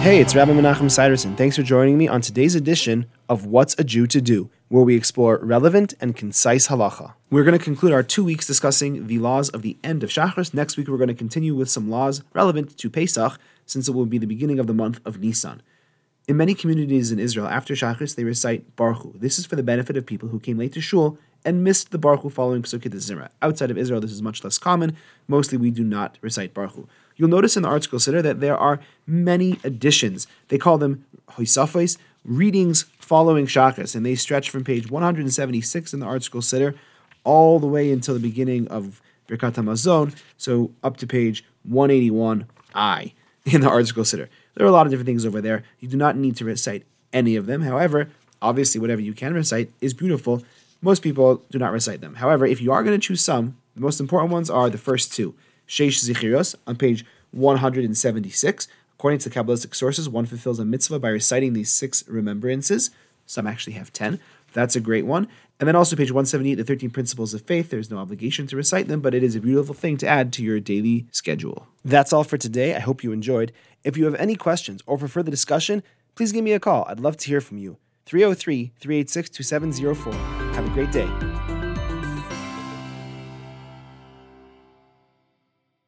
Hey, it's Rabbi Menachem Siderson. Thanks for joining me on today's edition of What's a Jew to Do, where we explore relevant and concise halacha. We're going to conclude our two weeks discussing the laws of the end of Shachris. Next week, we're going to continue with some laws relevant to Pesach, since it will be the beginning of the month of Nisan. In many communities in Israel, after Shachris, they recite Barchu. This is for the benefit of people who came late to shul and missed the Barchu following Pesukei Zimra. Outside of Israel, this is much less common. Mostly, we do not recite Barchu. You'll notice in the ArtScroll Siddur that there are many additions. They call them Hosafos, readings following Shachris, and they stretch from page 176 in the ArtScroll Siddur all the way until the beginning of Birkat HaMazon, so up to page 181i in the ArtScroll Siddur. There are a lot of different things over there. You do not need to recite any of them. However, obviously, whatever you can recite is beautiful. Most people do not recite them. However, if you are going to choose some, the most important ones are the first two. Sheish Zichiros on page 176. According to the Kabbalistic sources, one fulfills a mitzvah by reciting these six remembrances. Some actually have 10. That's a great one. And then also page 178, the 13 principles of faith. There's no obligation to recite them, but it is a beautiful thing to add to your daily schedule. That's all for today. I hope you enjoyed. If you have any questions or for further discussion, please give me a call. I'd love to hear from you. 303 386 2704. Have a great day.